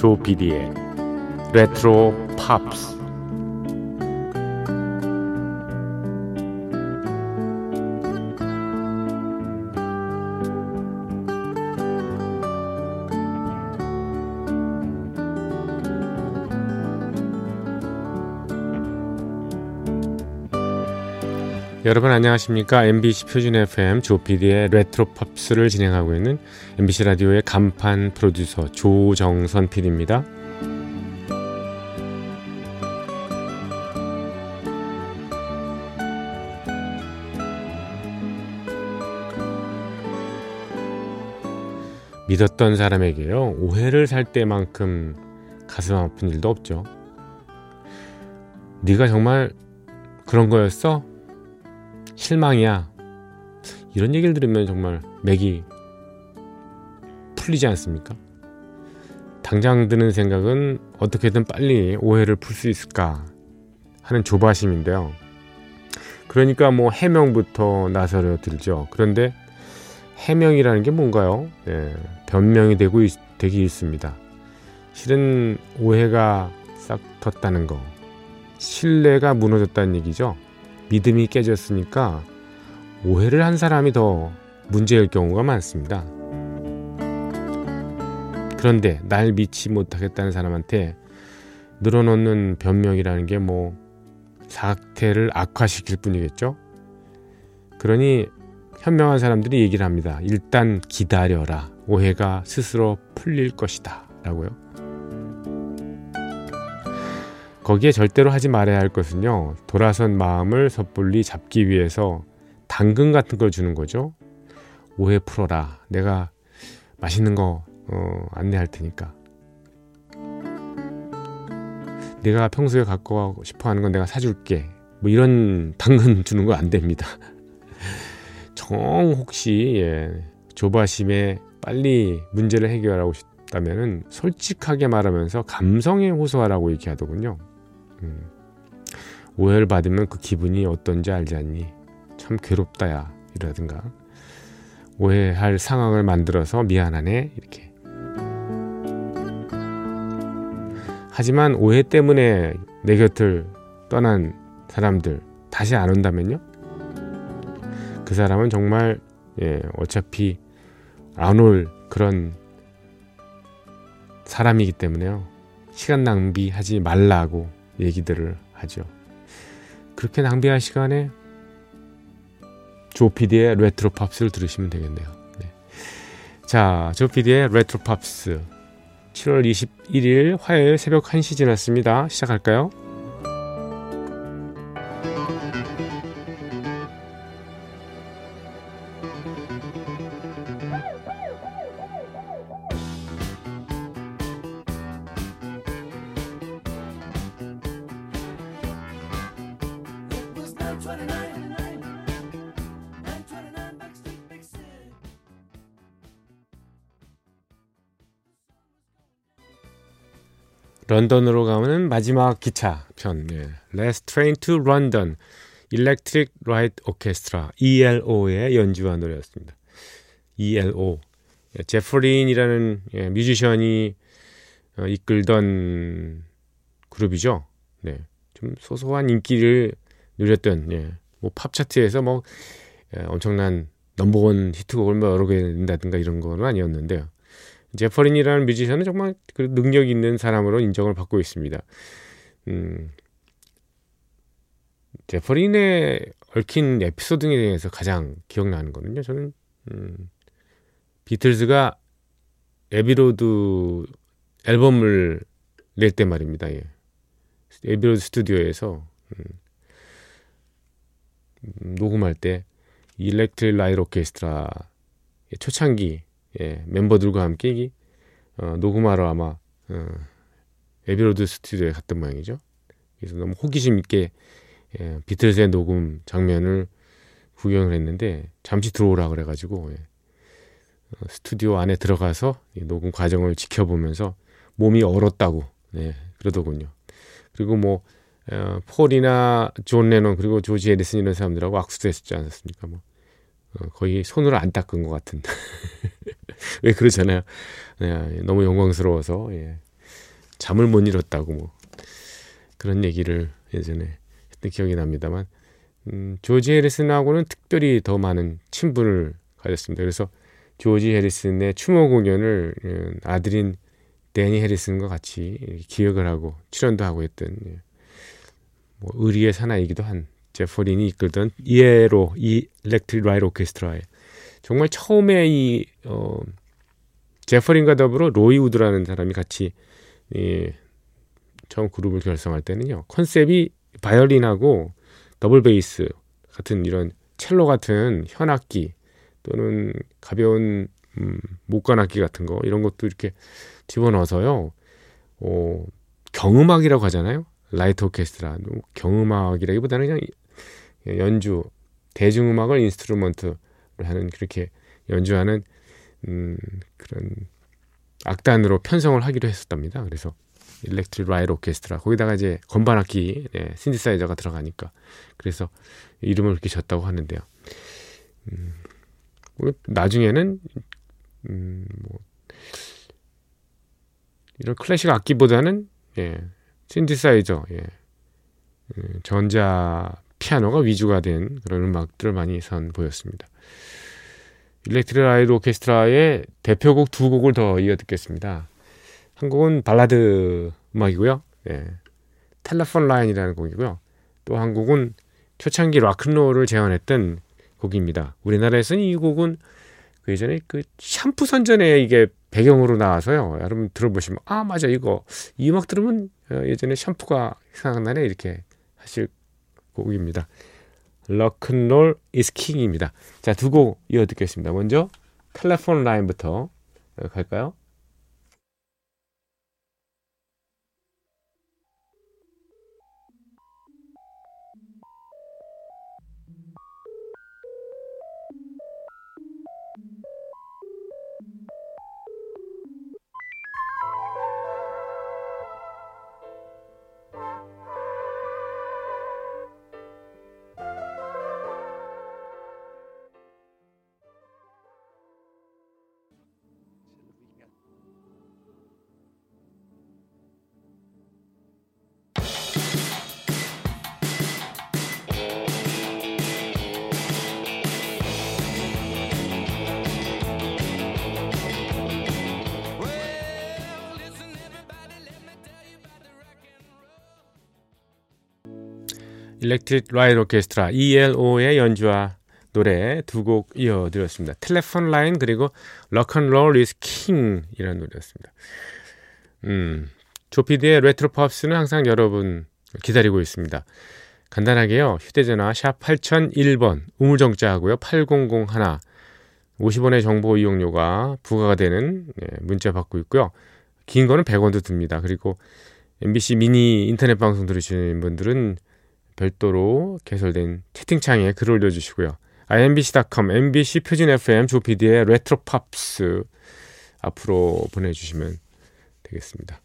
조피디의 레트로 팝스 여러분 안녕하십니까? MBC 표준 FM 조피디의 레트로 팝스를 진행하고 있는 MBC 라디오의 간판 프로듀서 조정선 PD입니다. 믿었던 사람에게요 오해를 살 때만큼 가슴 아픈 일도 없죠. 네가 정말 그런 거였어? 실망이야. 이런 얘기를 들으면 정말 맥이 풀리지 않습니까? 당장 드는 생각은 어떻게든 빨리 오해를 풀 수 있을까 하는 조바심인데요. 그러니까 뭐 해명부터 나서려 들죠. 그런데 해명이라는 게 뭔가요? 예, 변명이 되고 있, 되기 있습니다. 실은 오해가 싹 텄다는 거, 신뢰가 무너졌다는 얘기죠. 믿음이 깨졌으니까 오해를 한 사람이 더 문제일 경우가 많습니다. 그런데 날 믿지 못하겠다는 사람한테 늘어놓는 변명이라는 게 뭐 사태를 악화시킬 뿐이겠죠. 그러니 현명한 사람들이 얘기를 합니다. 일단 기다려라. 오해가 스스로 풀릴 것이다. 라고요. 거기에 절대로 하지 말아야 할 것은요. 돌아선 마음을 섣불리 잡기 위해서 당근 같은 걸 주는 거죠. 오해 풀어라. 내가 맛있는 거 어, 안내할 테니까. 내가 평소에 갖고 싶어 하는 건 내가 사줄게. 뭐 이런 당근 주는 거 안 됩니다. 정 혹시 예, 조바심에 빨리 문제를 해결하고 싶다면은 솔직하게 말하면서 감성에 호소하라고 얘기하더군요. 음, 오해를 받으면 그 기분이 어떤지 알지 않니? 참 괴롭다야 이라든가 오해할 상황을 만들어서 미안하네 이렇게. 하지만 오해 때문에 내 곁을 떠난 사람들 다시 안 온다면요? 그 사람은 정말 예, 어차피 안 올 그런 사람이기 때문에요. 시간 낭비하지 말라고 얘기들을 하죠. 그렇게 낭비할 시간에 조피디의 레트로 팝스를 들으시면 되겠네요. 네. 자, 조피디의 레트로 팝스 7월 21일 화요일 새벽 1시 지났습니다. 시작할까요? 런던으로 가는 마지막 기차 편 예. Last Train to London Electric Light Orchestra ELO의 연주한 노래였습니다. ELO 예, 제프린이라는 예, 뮤지션이 어, 이끌던 그룹이죠. 네, 좀 소소한 인기를 누렸던 예, 뭐 팝 차트에서 뭐 예, 엄청난 넘버원 히트곡을 뭐 여러 개 낸다든가 이런 거는 아니었는데요. 제프 린이라는 뮤지션은 정말 그 능력 있는 사람으로 인정을 받고 있습니다. 음, 제프 린의 얽힌 에피소드에 대해서 가장 기억나는 거는요. 저는 음, 비틀즈가 에비로드 앨범을 낼 때 말입니다. 예. 에비로드 스튜디오에서 음, 음 녹음할 때 일렉트릭 라이트 오케스트라 초창기 예, 멤버들과 함께 어, 녹음하러 아마 어, 에비로드 스튜디오에 갔던 모양이죠. 그래서 너무 호기심 있게 예, 비틀즈의 녹음 장면을 구경을 했는데 잠시 들어오라 그래가지고 예, 어, 스튜디오 안에 들어가서 녹음 과정을 지켜보면서 몸이 얼었다고 네, 그러더군요. 그리고 뭐 어, 폴이나 존 레논 그리고 조지 해리슨 이런 사람들하고 악수도 했었지 않았습니까? 뭐 어, 거의 손을 안 닦은 것 같은 왜 그러잖아요. 네, 너무 영광스러워서 예. 잠을 못 이뤘다고 뭐 그런 얘기를 예전에 했던 기억이 납니다만 음, 조지 해리슨하고는 특별히 더 많은 친분을 가졌습니다. 그래서 조지 해리슨의 추모 공연을 음, 아들인 데니 해리슨과 같이 기획을 하고 출연도 하고 했던 예, 뭐 의리의 사나이기도 한 제프 린이 이끌던 ELO 이 일렉트릭 라이트 오케스트라에 정말 처음에 이 어, 제프 린과 더불어 로이 우드라는 사람이 같이 예, 처음 그룹을 결성할 때는요 concept이 바이올린하고 더블 베이스 같은 이런 첼로 같은 현악기 또는 가벼운 음, 목관악기 같은 거 이런 것도 이렇게 집어넣어서요. 어, 경음악이라고 하잖아요. 라이트 오케스트라 경음악이라기보다는 그냥 연주 대중음악을 instrument로 하는 그렇게 연주하는 음, 그런 악단으로 편성을 하기로 했었답니다. 그래서 일렉트릭 라이트 오케스트라 거기다가 이제 건반 악기 네, 신디사이저가 들어가니까 그래서 이름을 그렇게 졌다고 하는데요. 음, 뭐 나중에는 음, 뭐 이런 클래식 악기보다는 예, 신디사이저, 예, 음, 전자 피아노가 위주가 된 그런 음악들을 많이 선보였습니다. 일렉트릭 라이트 오케스트라의 대표곡 두 곡을 더 이어 듣겠습니다. 한 곡은 발라드 음악이고요. 예. 텔레폰 라인이라는 곡이고요. 또 한 곡은 초창기 락큰롤을 재현했던 곡입니다. 우리나라에서는 이 곡은 그 예전에 그 샴푸 선전에 이게 배경으로 나와서요. 여러분 들어보시면 아 맞아 이거 이 음악 들으면 어, 예전에 샴푸가 생각나네 이렇게 하실 곡입니다. 락큰롤 이스 킹입니다. 자 두 곡 이어 듣겠습니다. 먼저 텔레폰 라인부터 갈까요? 일렉트릭 라이트 오케스트라 ELO의 연주와 노래 두 곡 이어드렸습니다. Telephone Line 그리고 Rock and Roll Is King이라는 노래였습니다. 음, 조피디의 레트로 팝스는 항상 여러분 기다리고 있습니다. 간단하게요. 휴대전화 샵 8001번 우물정자 하고요. 8001 50원의 정보 이용료가 부과가 되는 네, 문자 받고 있고요. 긴 거는 100원도 듭니다. 그리고 MBC 미니 인터넷 방송 들으시는 분들은 별도로 개설된 채팅창에 글을 올려주시고요. imbc.com, mbc 표준 FM 조피디의 레트로 팝스 앞으로 보내주시면 되겠습니다.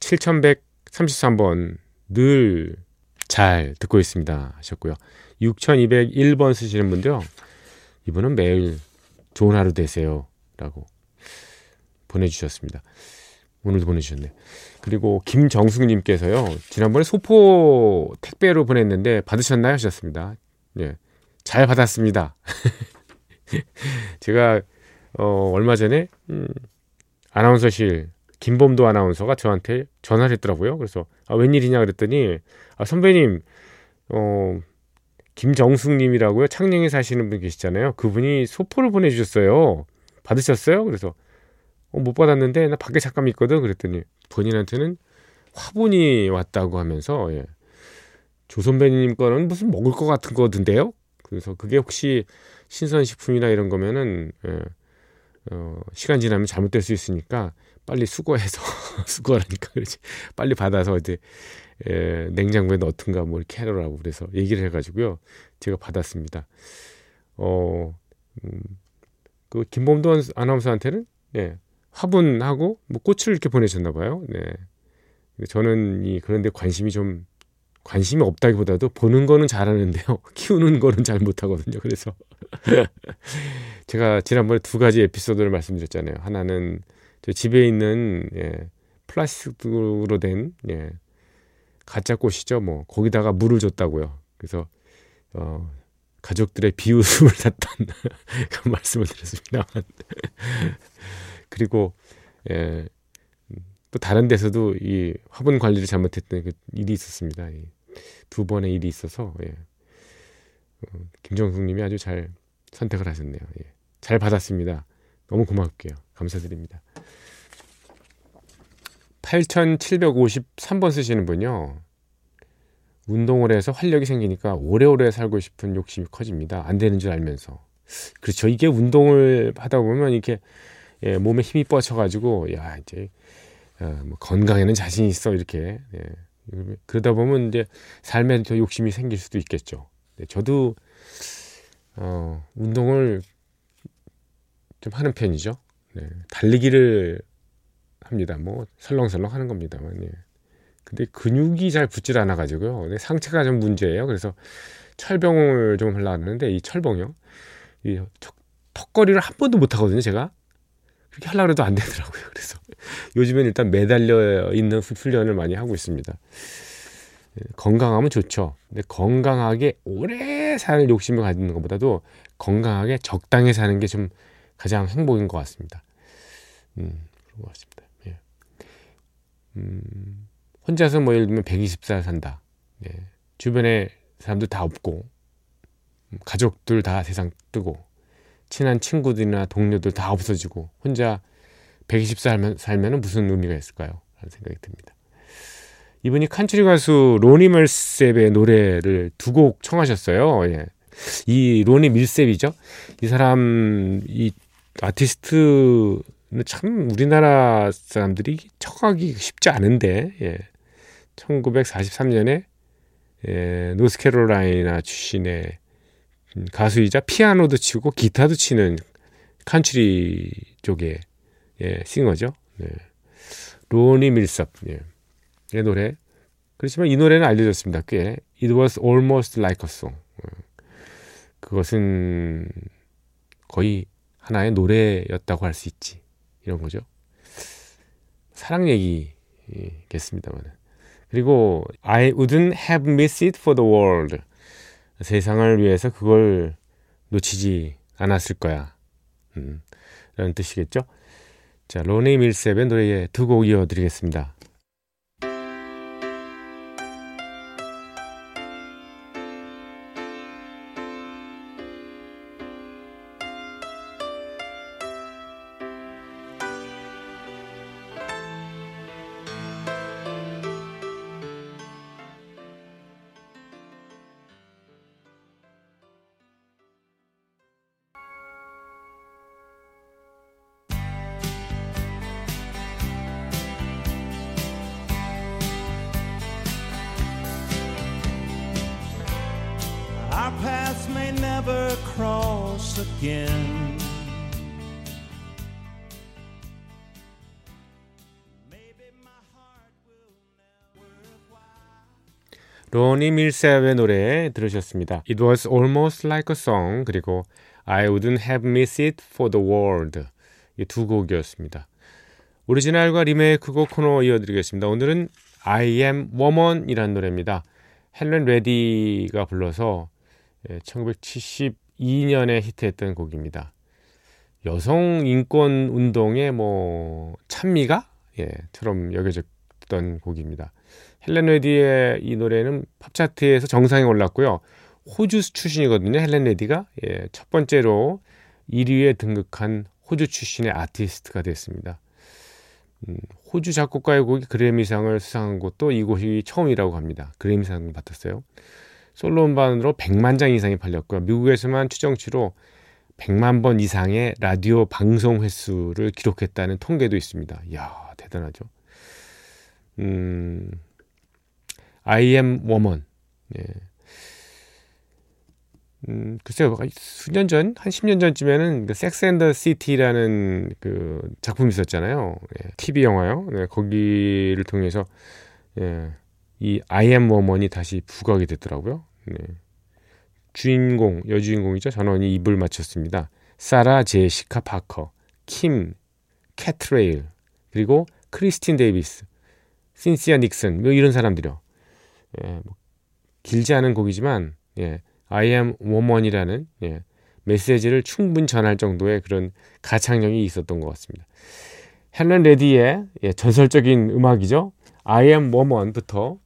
7133번 늘 잘 듣고 있습니다 하셨고요. 6201번 쓰시는 분도요. 이분은 매일 좋은 하루 되세요 라고 보내주셨습니다. 오늘도 보내주셨네. 그리고 김정숙님께서요. 지난번에 소포 택배로 보냈는데 받으셨나요? 하셨습니다. 예. 잘 받았습니다. 제가 어, 얼마 전에 음, 아나운서실 김범도 아나운서가 저한테 전화를 했더라고요. 그래서 아, 웬일이냐 그랬더니 아, 선배님 어, 김정숙님이라고요. 창녕에 사시는 분 계시잖아요. 그분이 소포를 보내주셨어요. 받으셨어요? 그래서 어, 못 받았는데 나 밖에 잠깐 있거든 그랬더니 본인한테는 화분이 왔다고 하면서 예. 조 선배님 거는 무슨 먹을 것 같은 거던데요 그래서 그게 혹시 신선식품이나 이런 거면은 예. 어, 시간 지나면 잘못될 수 있으니까 빨리 수거해서 수거하니까 그렇지 빨리 받아서 이제 예, 냉장고에 넣든가 뭐 이렇게 해라고 그래서 얘기를 해가지고요 제가 받았습니다. 어, 음, 그 김범도 아나운서한테는 예, 화분하고 뭐 꽃을 이렇게 보내셨나 봐요. 네. 저는 이 그런데 관심이 좀 관심이 없다기보다도 보는 거는 잘하는데요. 키우는 거는 잘 못하거든요. 그래서 제가 지난번에 두 가지 에피소드를 말씀드렸잖아요. 하나는 저 집에 있는 예, 플라스틱으로 된 예, 가짜 꽃이죠. 뭐 거기다가 물을 줬다고요. 그래서 어, 가족들의 비웃음을 샀던 그런 말씀을 드렸습니다. 그리고 예, 또 다른 데서도 이 화분 관리를 잘못했던 그 일이 있었습니다. 두 번의 일이 있어서 예. 어, 김정숙님이 아주 잘 선택을 하셨네요. 예. 잘 받았습니다. 너무 고맙게요. 감사드립니다. 8753번 쓰시는 분요. 운동을 해서 활력이 생기니까 오래오래 살고 싶은 욕심이 커집니다. 안 되는 줄 알면서. 그렇죠. 이게 운동을 하다 보면 이렇게 예, 몸에 힘이 뻗쳐가지고 야 이제 어, 뭐 건강에는 자신 있어 이렇게 예. 그러다 보면 이제 삶에 더 욕심이 생길 수도 있겠죠. 네, 저도 어, 운동을 좀 하는 편이죠. 네, 달리기를 합니다. 뭐 설렁설렁 하는 겁니다만. 예. 근데 근육이 잘 붙질 않아 가지고요. 상체가 좀 문제예요. 그래서 철봉을 좀 하려고 하는데 이 철봉이요. 이 턱걸이를 한 번도 못 하거든요, 제가. 그렇게 하려고 해도 안 되더라고요. 그래서 요즘엔 일단 매달려 있는 훈련을 많이 하고 있습니다. 예, 건강하면 좋죠. 근데 건강하게 오래 살 욕심을 가지는 것보다도 건강하게 적당히 사는 게 좀 가장 행복인 것 같습니다. 음, 그런 것 같습니다. 예. 음, 혼자서 뭐 예를 들면 120살 산다. 예. 주변에 사람들 다 없고, 음, 가족들 다 세상 뜨고, 친한 친구들이나 동료들 다 없어지고, 혼자 120살 살면 무슨 의미가 있을까요? 라는 생각이 듭니다. 이분이 칸츄리 가수 로니 밀셉의 노래를 두 곡 청하셨어요. 예. 이 로니 밀셉이죠. 이 사람 이 아티스트는 참 우리나라 사람들이 청하기 쉽지 않은데 예. 1943년에 예, 노스캐롤라이나 출신의 가수이자 피아노도 치고 기타도 치는 칸츄리 쪽의 예, 싱어죠. 네. 로니 밀섭. 예. 이 노래. 그렇지만 이 노래는 알려졌습니다. 꽤. It was almost like a song. 어. 그것은 거의 하나의 노래였다고 할 수 있지. 이런 거죠. 사랑 얘기겠습니다만. 그리고 I wouldn't have missed it for the world. 세상을 위해서 그걸 놓치지 않았을 거야. 음, 라는 뜻이겠죠. 자, 로니 밀셉의 노래에 두 곡 이어드리겠습니다. Cross again. 로니 밀셉의 노래 들으셨습니다. It was almost like a song 그리고 I wouldn't have missed it for the world 이 두 곡이었습니다. 오리지널과 리메이크곡 코너 이어드리겠습니다. 오늘은 I am woman이라는 노래입니다. 헬렌 레디가 불러서 1972년에 예, 히트했던 곡입니다. 여성 인권 운동의 뭐 찬미가 예,처럼 여겨졌던 곡입니다. 헬렌 레디의 이 노래는 팝 차트에서 정상에 올랐고요. 호주 출신이거든요. 헬렌 레디가 예, 첫 번째로 1위에 등극한 호주 출신의 아티스트가 됐습니다. 음, 호주 작곡가의 곡이 그래미상을 수상한 것도 이곳이 처음이라고 합니다. 그래미상 받았어요. 솔로 음반으로 100만 장 이상이 팔렸고요. 미국에서만 추정치로 100만 번 이상의 라디오 방송 횟수를 기록했다는 통계도 있습니다. 이야, 대단하죠. 음, I am woman. 예. 음, 글쎄요, 수년 전, 한 10년 전쯤에는 그 섹스 앤더 시티라는 그 작품이 있었잖아요. 예, TV 영화요. 네, 거기를 통해서, 예, I am woman이 다시 부각이 됐더라고요. 네. 주인공, 여주인공이죠. 전원이 입을 맞췄습니다. 사라 제시카 파커, 킴, 캐트레일, 그리고 크리스틴 데이비스, 신시아 닉슨 뭐 이런 사람들이요. 예, 뭐 길지 않은 곡이지만 예, I am woman이라는 예, 메시지를 충분히 전할 정도의 그런 가창력이 있었던 것 같습니다. 헬렌 레디의 예, 전설적인 음악이죠. I am woman부터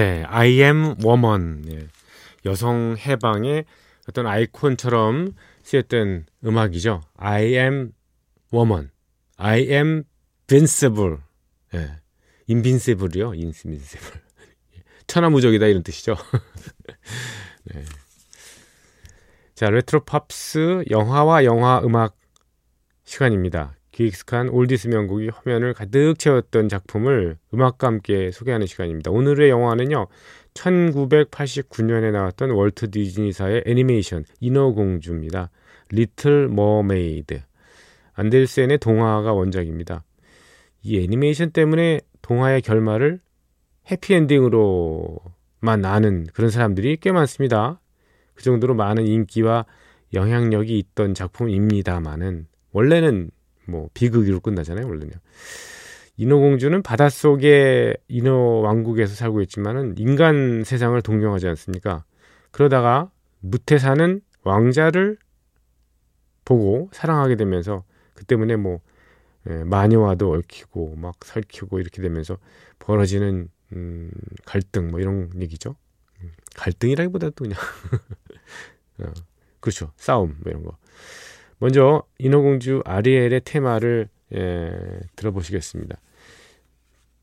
네, I am woman. 예. 여성 해방의 어떤 아이콘처럼 쓰였던 음악이죠. I am woman. I am invincible. 예. invincible이요. invincible. 천하무적이다 이런 뜻이죠. 네. 자, 레트로 팝스 영화와 영화 음악 시간입니다. 귀 익숙한 oldies 명곡이 화면을 가득 채웠던 작품을 음악과 함께 소개하는 시간입니다. 오늘의 영화는요. 1989년에 나왔던 월트 디즈니사의 애니메이션 인어공주입니다. Little Mermaid. 안델센의 동화가 원작입니다. 이 애니메이션 때문에 동화의 결말을 해피엔딩으로만 아는 그런 사람들이 꽤 많습니다. 그 정도로 많은 인기와 영향력이 있던 작품입니다만은 원래는 뭐 비극으로 끝나잖아요 원래는 인어공주는 바닷속에 인어 왕국에서 살고 있지만은 인간 세상을 동경하지 않습니까? 그러다가 무태 사는 왕자를 보고 사랑하게 되면서 그 때문에 뭐 예, 마녀와도 얽히고 막 설키고 이렇게 되면서 벌어지는 음, 갈등 뭐 이런 얘기죠. 음, 갈등이라기보다도 그냥 어, 그렇죠 싸움 뭐 이런 거. 먼저 인어공주 아리엘의 테마를 예, 들어보시겠습니다.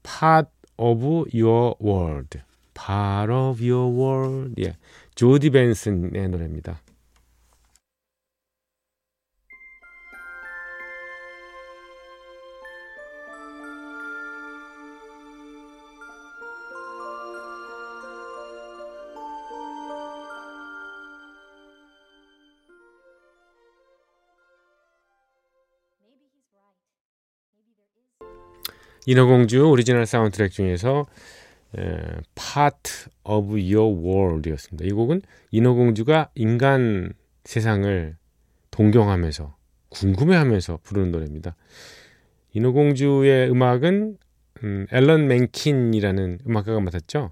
Part of Your World. Part of Your World. 예. 조디 벤슨의 노래입니다. 인어공주 오리지널 사운드트랙 중에서 에, Part of Your World이었습니다. 이 곡은 인어공주가 인간 세상을 동경하면서 궁금해하면서 부르는 노래입니다. 인어공주의 음악은 음, 앨런 맨킨이라는 음악가가 맡았죠.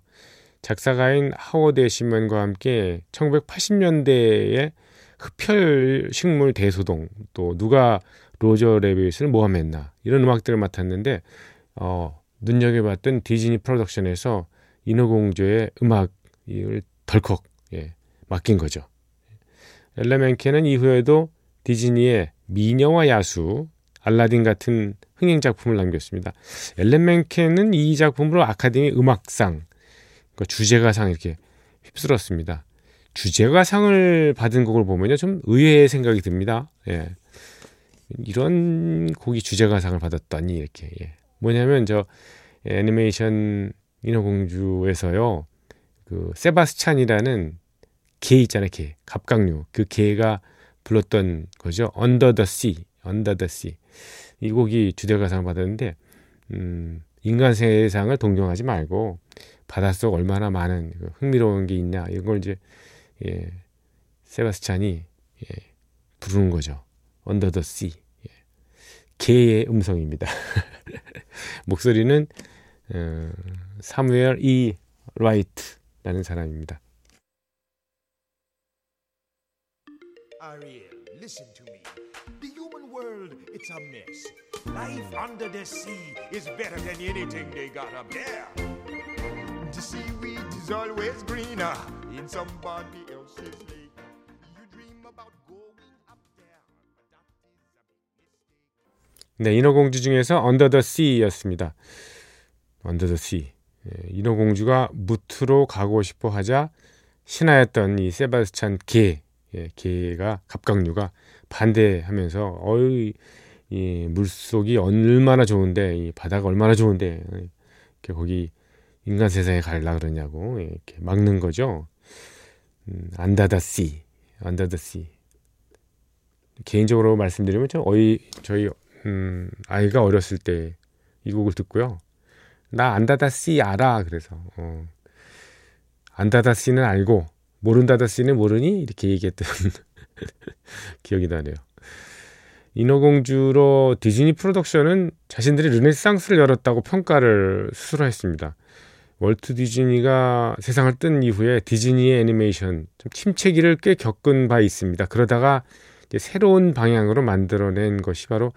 작사가인 하워드 애시먼과 함께 1980년대에 흡혈 식물 대소동 또 누가 로저 레빗을 모함했나 이런 음악들을 맡았는데 어, 눈여겨봤던 디즈니 프로덕션에서 인어공주의 음악을 덜컥 예, 맡긴 거죠. 엘레멘케는 이후에도 디즈니의 미녀와 야수, 알라딘 같은 흥행 작품을 남겼습니다. 엘렌맨켄은 이 작품으로 아카데미 음악상, 그러니까 주제가상 이렇게 휩쓸었습니다. 주제가상을 받은 곡을 보면요, 좀 의외의 생각이 듭니다. 예. 이런 곡이 주제가상을 받았다니 이렇게 예. 뭐냐면 저 애니메이션 인어공주에서요. 그 세바스찬이라는 개 있잖아요, 개. 갑각류. 그 개가 불렀던 거죠. Under the Sea. Under the Sea. 이 곡이 주제가상을 받았는데 음, 인간 세상을 동경하지 말고 바닷속 얼마나 많은 그 흥미로운 게 있냐 이런 걸 이제 예, 세바스찬이 예, 부르는 거죠. Under the Sea. 개의 음성입니다. 목소리는 어, 사무엘 E. 라이트라는 사람입니다. Ariel, listen to me. The human world, it's a mess. Life under the sea is better than anything they got up there. The seaweed is always greener in somebody else's lake. 네, 인어공주 중에서 Under the Sea였습니다. Under the Sea. 인어공주가 뭍으로 가고 싶어 하자 신하였던 이 세바스찬 게, 예, 게가 갑각류가 반대하면서 어이 이 물속이 얼마나 좋은데 이 바다가 얼마나 좋은데 이렇게 거기 인간 세상에 갈라 그러냐고 이렇게 막는 거죠. 음, 안다다 씨, 안다다 씨. 개인적으로 말씀드리면 저 어이 저희 음, 아이가 어렸을 때 이 곡을 듣고요. 나 안다다 씨 알아 그래서 어, 안다다 씨는 알고 모른다다 씨는 모르니 이렇게 얘기했던 기억이 나네요. 인어공주로 디즈니 프로덕션은 자신들이 르네상스를 열었다고 평가를 스스로 했습니다. 월트 디즈니가 세상을 뜬 이후에 디즈니의 애니메이션 좀 침체기를 꽤 겪은 바 있습니다. 그러다가 새로운 방향으로 만들어낸 것이 바로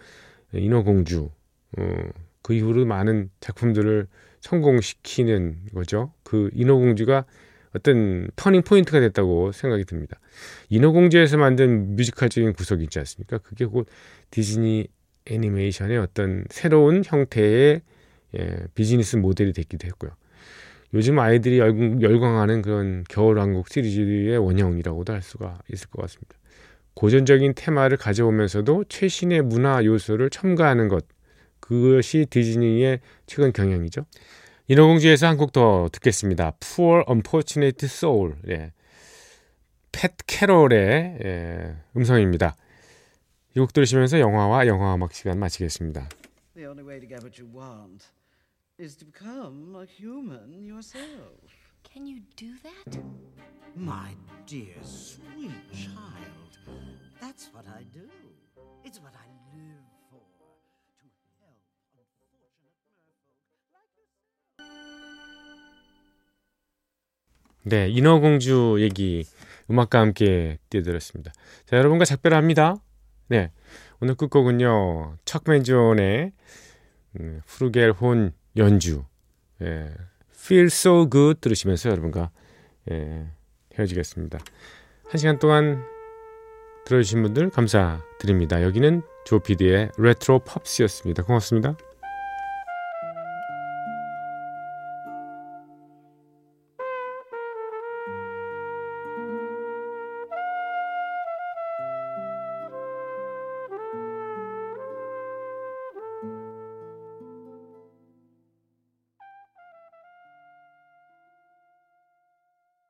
인어공주. 어, 그 이후로 많은 작품들을 성공시키는 거죠. 그 인어공주가 어떤 터닝 포인트가 됐다고 생각이 듭니다. 인어공주에서 만든 뮤지컬적인 구석이 있지 않습니까? 그게 곧 디즈니 애니메이션의 어떤 새로운 형태의 예, 비즈니스 모델이 됐기도 했고요. 요즘 아이들이 열광하는 그런 겨울왕국 시리즈의 원형이라고도 할 수가 있을 것 같습니다. 고전적인 테마를 가져오면서도 최신의 문화 요소를 첨가하는 것 그것이 디즈니의 최근 경향이죠. 인어공주에서 한 곡 더 듣겠습니다. Poor Unfortunate Soul. 예. 팻 캐롤의 예, 음성입니다. 이 곡 들으시면서 영화와 영화 음악 시간 마치겠습니다. The only way to get what you want is to become a human yourself. Can you do that? My dear sweet child, that's what I do. It's what I live for. 네, 인어공주 얘기 음악과 함께 띄워드렸습니다. 자, 여러분과 작별합니다. 네, 오늘 끝곡은요, 척맨존의 음, 프루겔 혼 연주, 예, Feel So Good 들으시면서 여러분과 예, 헤어지겠습니다. 한 시간 동안 들어주신 분들 감사드립니다. 여기는 조피디의 레트로 팝스였습니다. 고맙습니다.